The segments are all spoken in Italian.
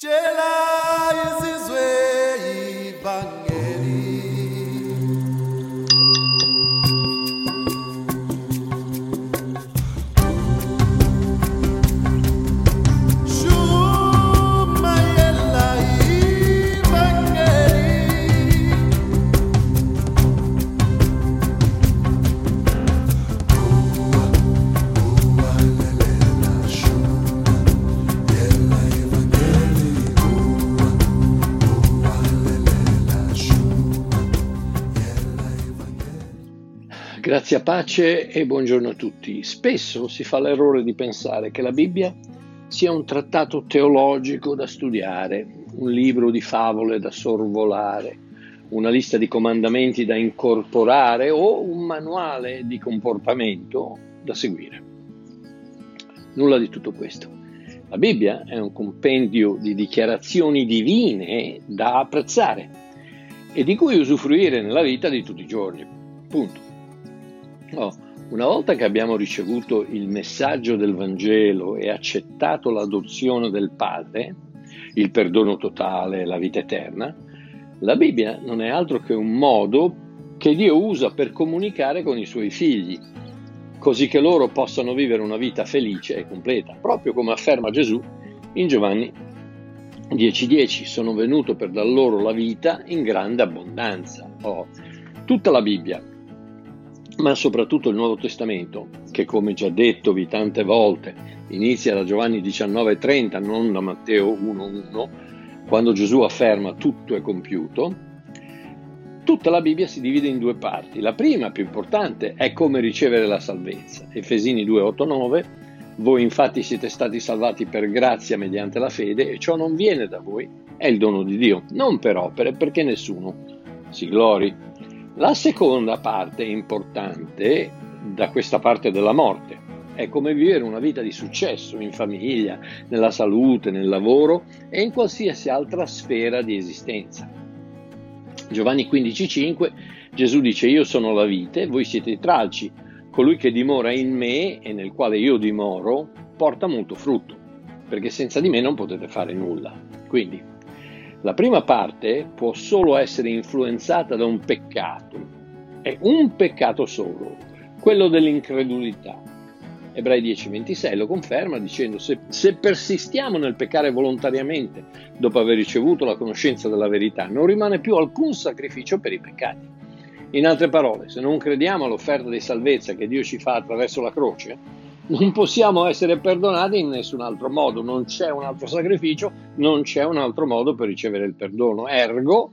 Jela! Grazia pace e buongiorno a tutti. Spesso si fa l'errore di pensare che la Bibbia sia un trattato teologico da studiare, un libro di favole da sorvolare, una lista di comandamenti da incorporare o un manuale di comportamento da seguire. Nulla di tutto questo. La Bibbia è un compendio di dichiarazioni divine da apprezzare e di cui usufruire nella vita di tutti i giorni. Punto. No, una volta che abbiamo ricevuto il messaggio del Vangelo e accettato l'adozione del Padre, il perdono totale, la vita eterna, la Bibbia non è altro che un modo che Dio usa per comunicare con i suoi figli, così che loro possano vivere una vita felice e completa, proprio come afferma Gesù in Giovanni 10:10, sono venuto per dar loro la vita in grande abbondanza. Oh, tutta la Bibbia ma soprattutto il Nuovo Testamento, che come già dettovi tante volte inizia da Giovanni 19:30, non da Matteo 1:1, quando Gesù afferma tutto è compiuto, tutta la Bibbia si divide in due parti. La prima, più importante, è come ricevere la salvezza. Efesini 2:8-9, voi infatti siete stati salvati per grazia mediante la fede e ciò non viene da voi, è il dono di Dio, non per opere, perché nessuno si glori. La seconda parte importante da questa parte della morte è come vivere una vita di successo in famiglia, nella salute, nel lavoro e in qualsiasi altra sfera di esistenza. Giovanni 15,5 Gesù dice io sono la vite, voi siete i tralci, colui che dimora in me e nel quale io dimoro porta molto frutto, perché senza di me non potete fare nulla. Quindi la prima parte può solo essere influenzata da un peccato, è un peccato solo, quello dell'incredulità. Ebrei 10:26 lo conferma dicendo se, se persistiamo nel peccare volontariamente dopo aver ricevuto la conoscenza della verità, non rimane più alcun sacrificio per i peccati. In altre parole, se non crediamo all'offerta di salvezza che Dio ci fa attraverso la croce, non possiamo essere perdonati in nessun altro modo, non c'è un altro sacrificio, non c'è un altro modo per ricevere il perdono. Ergo,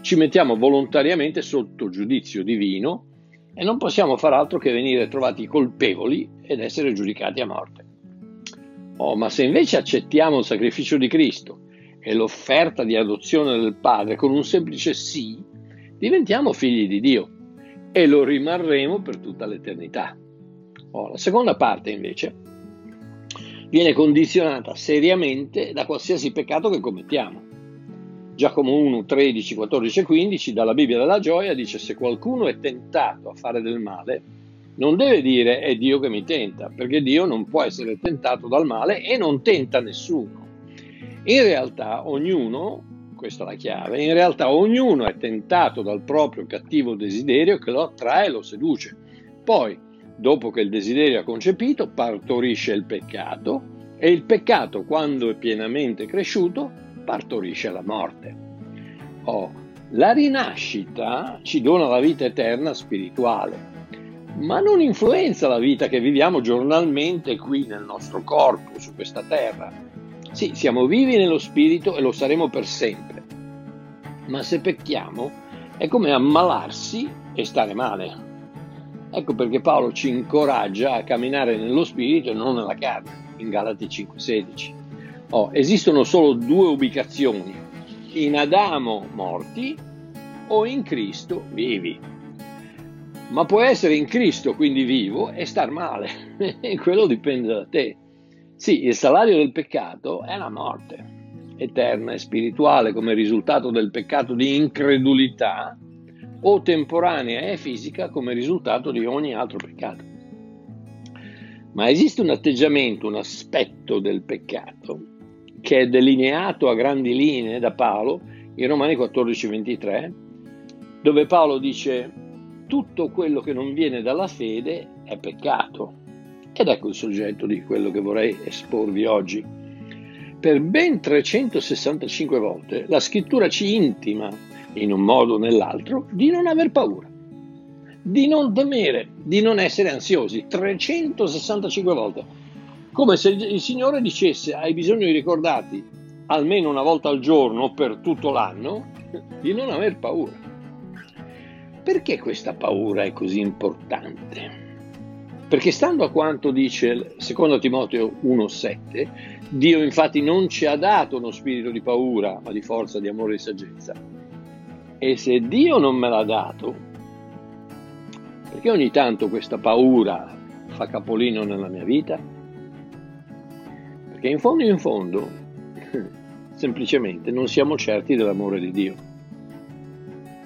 ci mettiamo volontariamente sotto giudizio divino e non possiamo far altro che venire trovati colpevoli ed essere giudicati a morte. Oh, ma se invece accettiamo il sacrificio di Cristo e l'offerta di adozione del Padre con un semplice sì, diventiamo figli di Dio e lo rimarremo per tutta l'eternità. Oh, la seconda parte invece viene condizionata seriamente da qualsiasi peccato che commettiamo. Giacomo 1, 13, 14 e 15 dalla Bibbia della gioia dice se qualcuno è tentato a fare del male, non deve dire è Dio che mi tenta, perché Dio non può essere tentato dal male e non tenta nessuno. In realtà ognuno, questa è la chiave, in realtà ognuno è tentato dal proprio cattivo desiderio che lo attrae e lo seduce. Poi, dopo che il desiderio ha concepito, partorisce il peccato e il peccato, quando è pienamente cresciuto, partorisce la morte. Oh, la rinascita ci dona la vita eterna spirituale, ma non influenza la vita che viviamo giornalmente qui nel nostro corpo, su questa terra. Sì, siamo vivi nello spirito e lo saremo per sempre, ma se pecchiamo è come ammalarsi e stare male. Ecco perché Paolo ci incoraggia a camminare nello spirito e non nella carne, in Galati 5:16. Oh, esistono solo due ubicazioni, in Adamo morti o in Cristo vivi. Ma può essere in Cristo quindi vivo e star male, e quello dipende da te. Sì, il salario del peccato è la morte, eterna e spirituale come risultato del peccato di incredulità o temporanea e fisica come risultato di ogni altro peccato. Ma esiste un atteggiamento, un aspetto del peccato che è delineato a grandi linee da Paolo in Romani 14:23, dove Paolo dice tutto quello che non viene dalla fede è peccato. Ed ecco il soggetto di quello che vorrei esporvi oggi. Per ben 365 volte la scrittura ci intima, in un modo o nell'altro, di non aver paura, di non temere, di non essere ansiosi. 365 volte. Come se il Signore dicesse hai bisogno di ricordarti almeno una volta al giorno per tutto l'anno di non aver paura. Perché questa paura è così importante? Perché stando a quanto dice secondo Timoteo 1,7, Dio infatti non ci ha dato uno spirito di paura, ma di forza, di amore e di saggezza. E se Dio non me l'ha dato, perché ogni tanto questa paura fa capolino nella mia vita? Perché in fondo in fondo, semplicemente non siamo certi dell'amore di Dio.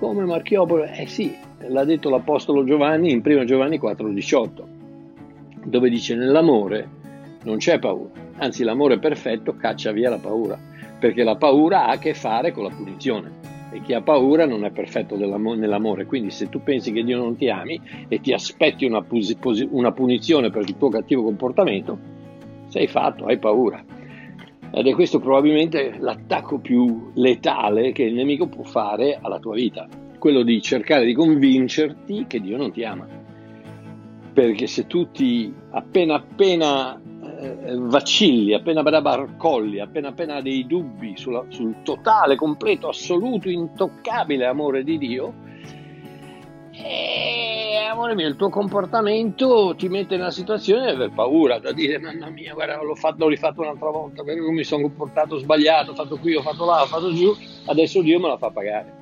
Come Marchiopolo? Eh sì, l'ha detto l'Apostolo Giovanni in 1 Giovanni 4,18 dove dice nell'amore non c'è paura, anzi l'amore perfetto caccia via la paura, perché la paura ha a che fare con la punizione e chi ha paura non è perfetto nell'amore, quindi se tu pensi che Dio non ti ami e ti aspetti una, una punizione per il tuo cattivo comportamento, sei fatto, hai paura. Ed è questo probabilmente l'attacco più letale che il nemico può fare alla tua vita, quello di cercare di convincerti che Dio non ti ama. Perché se tu ti appena appena eh, vacilli, appena appena barcolli, appena appena dei dubbi sulla, sul totale, completo, assoluto, intoccabile amore di Dio, eh, amore mio, il tuo comportamento ti mette nella situazione di aver paura, da dire mamma mia, guarda, l'ho, fatto, l'ho rifatto un'altra volta, perché mi sono comportato sbagliato, ho fatto qui, ho fatto là, ho fatto giù, adesso Dio me la fa pagare.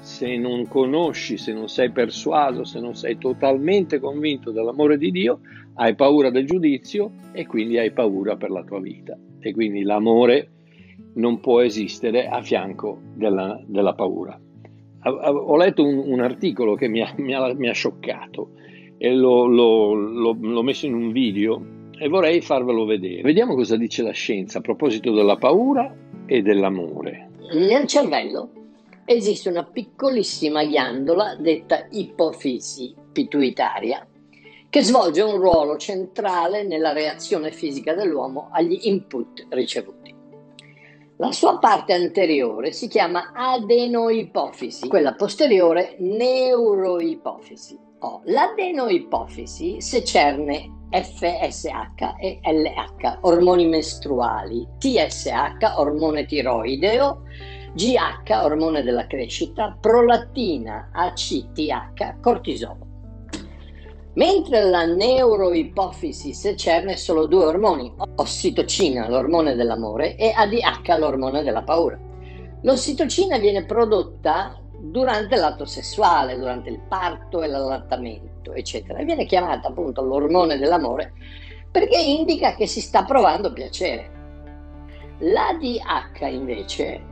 Se non conosci, se non sei persuaso, se non sei totalmente convinto dell'amore di Dio, hai paura del giudizio e quindi hai paura per la tua vita. E quindi l'amore non può esistere a fianco della, della paura. Ho letto un, un articolo che mi ha, mi, ha, mi ha, scioccato e l'ho, l'ho, l'ho, l'ho messo in un video e vorrei farvelo vedere. Vediamo cosa dice la scienza a proposito della paura e dell'amore. Nel cervello esiste una piccolissima ghiandola detta ipofisi pituitaria che svolge un ruolo centrale nella reazione fisica dell'uomo agli input ricevuti. La sua parte anteriore si chiama adenoipofisi, quella posteriore neuroipofisi. Oh, l'adenoipofisi secerne FSH e LH, ormoni mestruali, TSH, ormone tiroideo, GH, ormone della crescita, prolattina, ACTH, cortisolo. Mentre la neuroipofisi secerne solo due ormoni, ossitocina, l'ormone dell'amore, e ADH, l'ormone della paura. L'ossitocina viene prodotta durante l'atto sessuale, durante il parto e l'allattamento, eccetera, e viene chiamata appunto l'ormone dell'amore perché indica che si sta provando piacere. L'ADH invece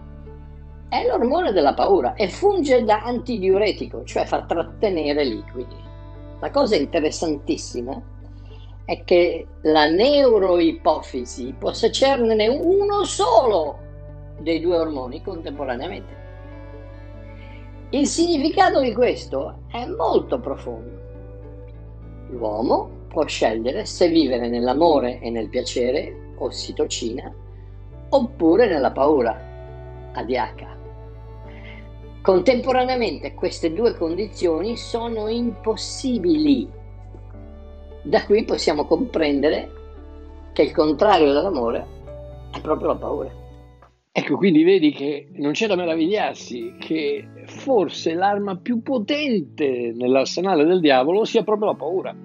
è l'ormone della paura e funge da antidiuretico, cioè fa trattenere liquidi. La cosa interessantissima è che la neuroipofisi può secernene uno solo dei due ormoni contemporaneamente. Il significato di questo è molto profondo. L'uomo può scegliere se vivere nell'amore e nel piacere, ossitocina, oppure nella paura, ADH. Contemporaneamente queste due condizioni sono impossibili. Da qui possiamo comprendere che il contrario dell'amore è proprio la paura. Ecco, quindi vedi che non c'è da meravigliarsi che forse l'arma più potente nell'arsenale del diavolo sia proprio la paura.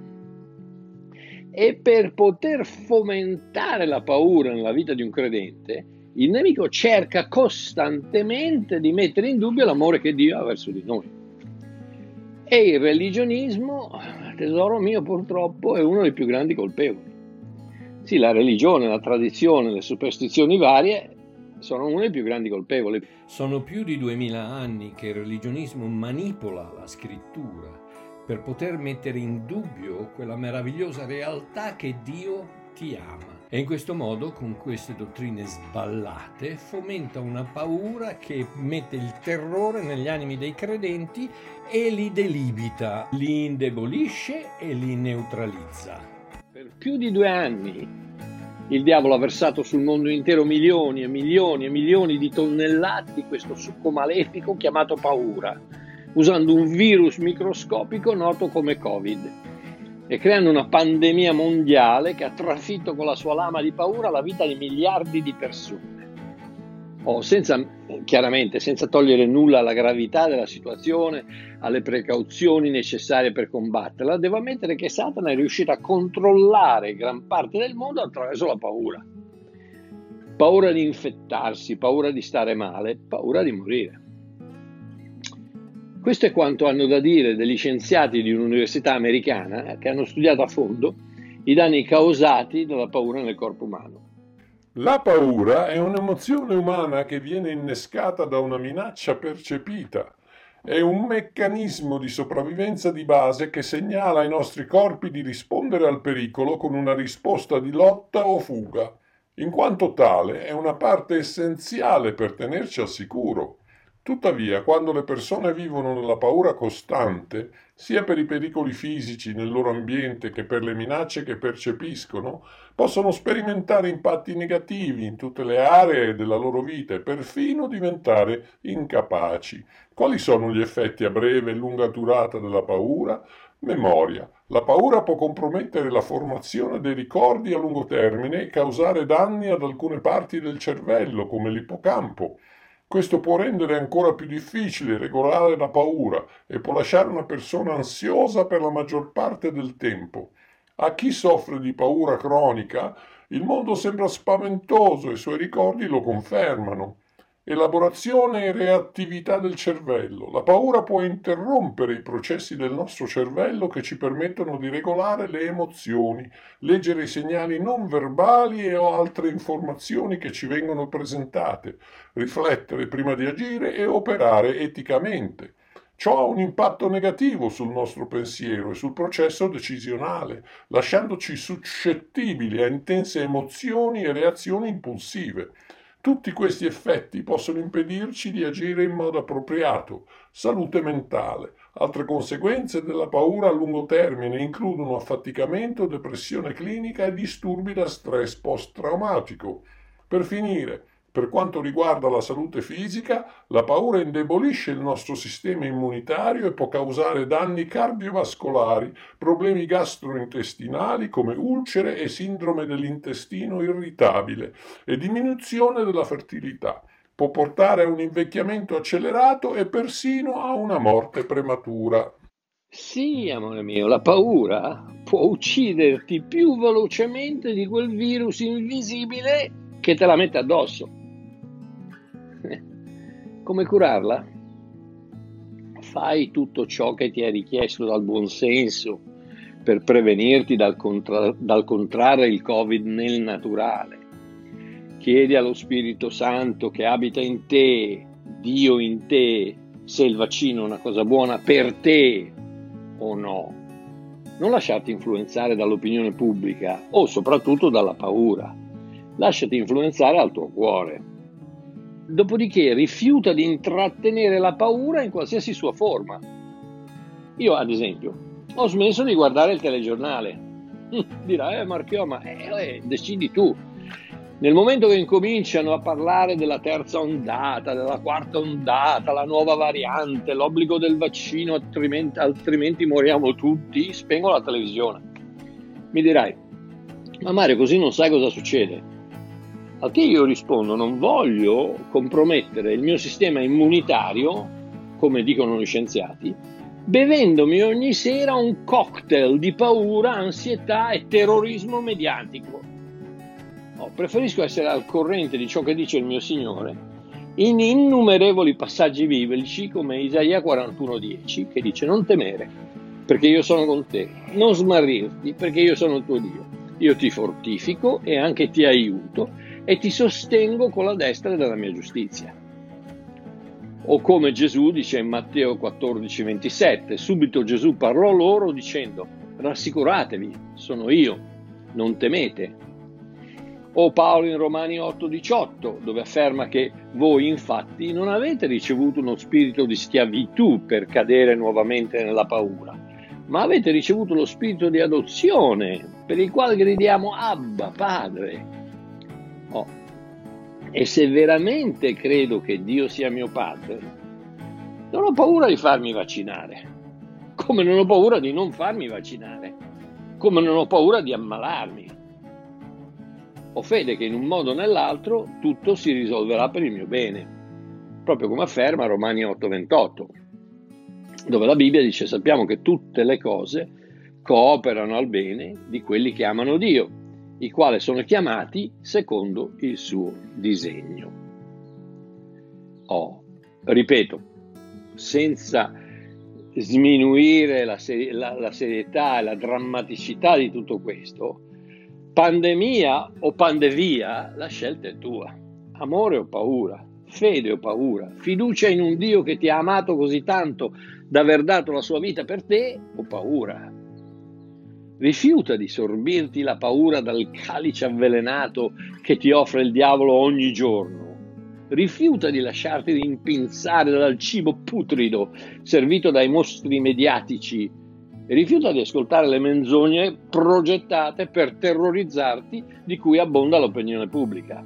E per poter fomentare la paura nella vita di un credente, il nemico cerca costantemente di mettere in dubbio l'amore che Dio ha verso di noi. E il religionismo, tesoro mio, purtroppo è uno dei più grandi colpevoli. Sì, la religione, la tradizione, le superstizioni varie sono uno dei più grandi colpevoli. Sono più di duemila anni che il religionismo manipola la scrittura per poter mettere in dubbio quella meravigliosa realtà che Dio ti ama E in questo modo, con queste dottrine sballate, fomenta una paura che mette il terrore negli animi dei credenti e li delibita, li indebolisce e li neutralizza. Per più di due anni il diavolo ha versato sul mondo intero milioni e milioni e milioni di tonnellate di questo succo malefico chiamato paura, usando un virus microscopico noto come Covid e creando una pandemia mondiale che ha trafitto con la sua lama di paura la vita di miliardi di persone. Oh, senza, chiaramente, senza togliere nulla alla gravità della situazione, alle precauzioni necessarie per combatterla, devo ammettere che Satana è riuscito a controllare gran parte del mondo attraverso la paura. Paura di infettarsi, paura di stare male, paura di morire. Questo è quanto hanno da dire degli scienziati di un'università americana che hanno studiato a fondo i danni causati dalla paura nel corpo umano. La paura è un'emozione umana che viene innescata da una minaccia percepita. È un meccanismo di sopravvivenza di base che segnala ai nostri corpi di rispondere al pericolo con una risposta di lotta o fuga. In quanto tale è una parte essenziale per tenerci al sicuro. Tuttavia, quando le persone vivono nella paura costante, sia per i pericoli fisici nel loro ambiente che per le minacce che percepiscono, possono sperimentare impatti negativi in tutte le aree della loro vita e perfino diventare incapaci. Quali sono gli effetti a breve e lunga durata della paura? Memoria. La paura può compromettere la formazione dei ricordi a lungo termine e causare danni ad alcune parti del cervello, come l'ippocampo. Questo può rendere ancora più difficile regolare la paura e può lasciare una persona ansiosa per la maggior parte del tempo. A chi soffre di paura cronica, il mondo sembra spaventoso e i suoi ricordi lo confermano. Elaborazione e reattività del cervello. La paura può interrompere i processi del nostro cervello che ci permettono di regolare le emozioni, leggere i segnali non verbali e o altre informazioni che ci vengono presentate, riflettere prima di agire e operare eticamente. Ciò ha un impatto negativo sul nostro pensiero e sul processo decisionale, lasciandoci suscettibili a intense emozioni e reazioni impulsive. Tutti questi effetti possono impedirci di agire in modo appropriato. Salute mentale. Altre conseguenze della paura a lungo termine includono affaticamento, depressione clinica e disturbi da stress post-traumatico. Per finire, per quanto riguarda la salute fisica, la paura indebolisce il nostro sistema immunitario e può causare danni cardiovascolari, problemi gastrointestinali come ulcere e sindrome dell'intestino irritabile e diminuzione della fertilità. Può portare a un invecchiamento accelerato e persino a una morte prematura. Sì, amore mio, la paura può ucciderti più velocemente di quel virus invisibile che te la mette addosso. Come curarla? Fai tutto ciò che ti è richiesto dal buonsenso per prevenirti dal, contra- dal contrarre il Covid nel naturale. Chiedi allo Spirito Santo che abita in te, Dio in te, se il vaccino è una cosa buona per te o no. Non lasciarti influenzare dall'opinione pubblica o soprattutto dalla paura. Lasciati influenzare al tuo cuore dopodiché rifiuta di intrattenere la paura in qualsiasi sua forma. Io, ad esempio, ho smesso di guardare il telegiornale. Dirà, eh Marchio, ma eh, eh, decidi tu. Nel momento che incominciano a parlare della terza ondata, della quarta ondata, la nuova variante, l'obbligo del vaccino, altrimenti, altrimenti moriamo tutti, spengo la televisione. Mi dirai, ma Mario, così non sai cosa succede. Al che io rispondo, non voglio compromettere il mio sistema immunitario, come dicono gli scienziati, bevendomi ogni sera un cocktail di paura, ansietà e terrorismo mediatico. Oh, preferisco essere al corrente di ciò che dice il mio Signore in innumerevoli passaggi biblici come Isaia 41:10 che dice non temere perché io sono con te, non smarrirti perché io sono il tuo Dio, io ti fortifico e anche ti aiuto e ti sostengo con la destra della mia giustizia. O come Gesù dice in Matteo 14, 27, subito Gesù parlò loro dicendo, rassicuratevi, sono io, non temete. O Paolo in Romani 8:18, dove afferma che voi infatti non avete ricevuto uno spirito di schiavitù per cadere nuovamente nella paura, ma avete ricevuto lo spirito di adozione, per il quale gridiamo Abba, Padre. Oh. E se veramente credo che Dio sia mio Padre, non ho paura di farmi vaccinare, come non ho paura di non farmi vaccinare, come non ho paura di ammalarmi. Ho fede che in un modo o nell'altro tutto si risolverà per il mio bene, proprio come afferma Romani 8:28, dove la Bibbia dice sappiamo che tutte le cose cooperano al bene di quelli che amano Dio, i quali sono chiamati secondo il suo disegno. Oh, ripeto, senza sminuire la, seri- la, la serietà e la drammaticità di tutto questo, Pandemia o pandevia, la scelta è tua. Amore o paura, fede o paura, fiducia in un Dio che ti ha amato così tanto da aver dato la sua vita per te o paura. Rifiuta di sorbirti la paura dal calice avvelenato che ti offre il diavolo ogni giorno. Rifiuta di lasciarti rimpinzare dal cibo putrido servito dai mostri mediatici rifiuta di ascoltare le menzogne progettate per terrorizzarti di cui abbonda l'opinione pubblica.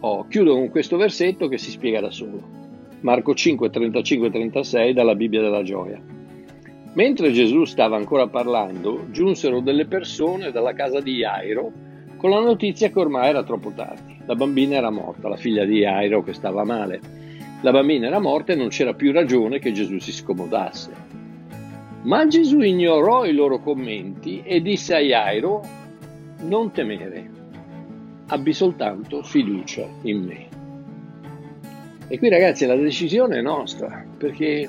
Oh, chiudo con questo versetto che si spiega da solo. Marco 5, 35-36 dalla Bibbia della Gioia. Mentre Gesù stava ancora parlando, giunsero delle persone dalla casa di Jairo con la notizia che ormai era troppo tardi. La bambina era morta, la figlia di Jairo che stava male. La bambina era morta e non c'era più ragione che Gesù si scomodasse. Ma Gesù ignorò i loro commenti e disse a Jairo, non temere, abbi soltanto fiducia in me. E qui ragazzi la decisione è nostra, perché,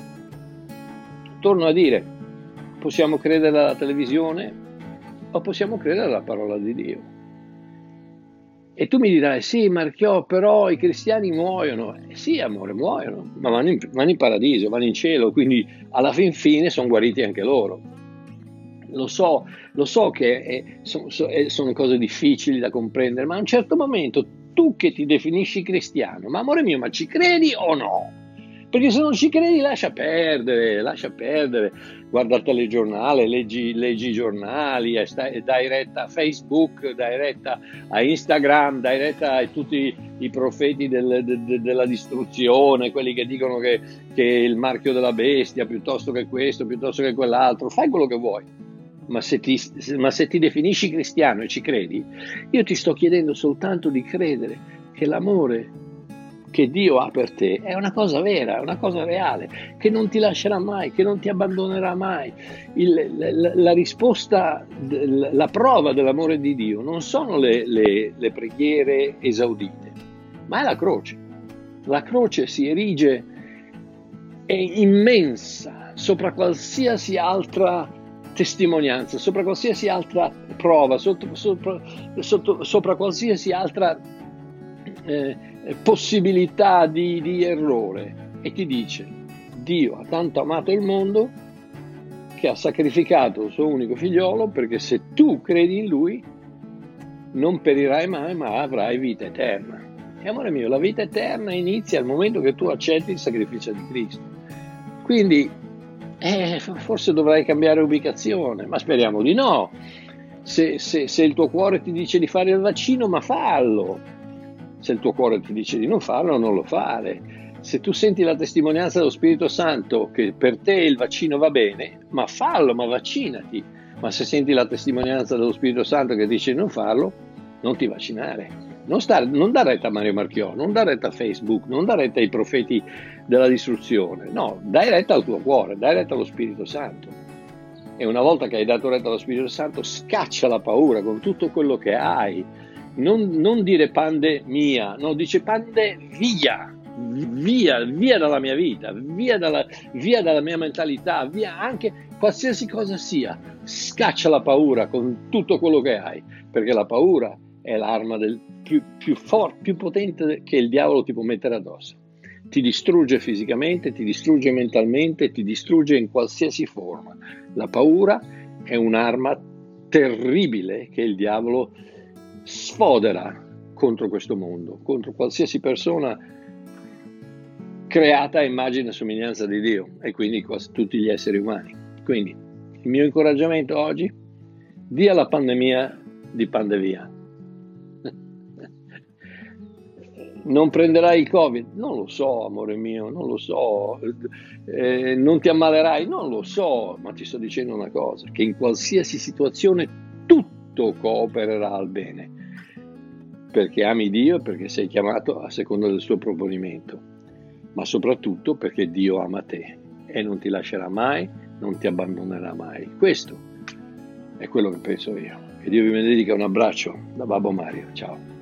torno a dire, possiamo credere alla televisione o possiamo credere alla parola di Dio. E tu mi dirai, sì, Marchiò, però i cristiani muoiono. Eh, sì, amore, muoiono, ma vanno in, vanno in paradiso, vanno in cielo, quindi alla fin fine sono guariti anche loro. Lo so, lo so che è, sono, sono cose difficili da comprendere, ma a un certo momento tu che ti definisci cristiano, ma amore mio, ma ci credi o no? Perché se non ci credi lascia perdere, lascia perdere. Guarda il telegiornale, leggi, leggi i giornali, dai retta a Facebook, dai retta a Instagram, dai retta a tutti i profeti del, de, della distruzione, quelli che dicono che, che è il marchio della bestia, piuttosto che questo, piuttosto che quell'altro. Fai quello che vuoi. Ma se, ti, ma se ti definisci cristiano e ci credi, io ti sto chiedendo soltanto di credere che l'amore che Dio ha per te è una cosa vera, è una cosa reale, che non ti lascerà mai, che non ti abbandonerà mai. Il, la, la, risposta, la prova dell'amore di Dio non sono le, le, le preghiere esaudite, ma è la croce. La croce si erige, è immensa sopra qualsiasi altra testimonianza, sopra qualsiasi altra prova, sotto, sopra, sotto, sopra qualsiasi altra eh, possibilità di, di errore e ti dice Dio ha tanto amato il mondo che ha sacrificato il suo unico figliolo perché se tu credi in lui non perirai mai ma avrai vita eterna. E amore mio, la vita eterna inizia al momento che tu accetti il sacrificio di Cristo. Quindi eh, forse dovrai cambiare ubicazione, ma speriamo di no. Se, se, se il tuo cuore ti dice di fare il vaccino, ma fallo se il tuo cuore ti dice di non farlo, non lo fare. Se tu senti la testimonianza dello Spirito Santo che per te il vaccino va bene, ma fallo, ma vaccinati. Ma se senti la testimonianza dello Spirito Santo che dice di non farlo, non ti vaccinare. Non, stare, non dare retta a Mario Marchiò, non dare retta a Facebook, non dare retta ai profeti della distruzione. No, dai retta al tuo cuore, dai retta allo Spirito Santo. E una volta che hai dato retta allo Spirito Santo, scaccia la paura con tutto quello che hai non, non dire pandemia, no, dice pande via, via, via dalla mia vita, via dalla, via dalla mia mentalità, via anche qualsiasi cosa sia. Scaccia la paura con tutto quello che hai, perché la paura è l'arma del più, più forte, più potente che il diavolo ti può mettere addosso. Ti distrugge fisicamente, ti distrugge mentalmente, ti distrugge in qualsiasi forma. La paura è un'arma terribile che il diavolo sfodera contro questo mondo, contro qualsiasi persona creata a immagine e somiglianza di Dio e quindi tutti gli esseri umani. Quindi il mio incoraggiamento oggi, dia la pandemia di pandemia. Non prenderai il Covid? Non lo so, amore mio, non lo so. Eh, non ti ammalerai? Non lo so, ma ti sto dicendo una cosa, che in qualsiasi situazione tutto coopererà al bene, perché ami Dio e perché sei chiamato a seconda del suo proponimento, ma soprattutto perché Dio ama te e non ti lascerà mai, non ti abbandonerà mai. Questo è quello che penso io. Che Dio vi benedica, un abbraccio da Babbo Mario, ciao.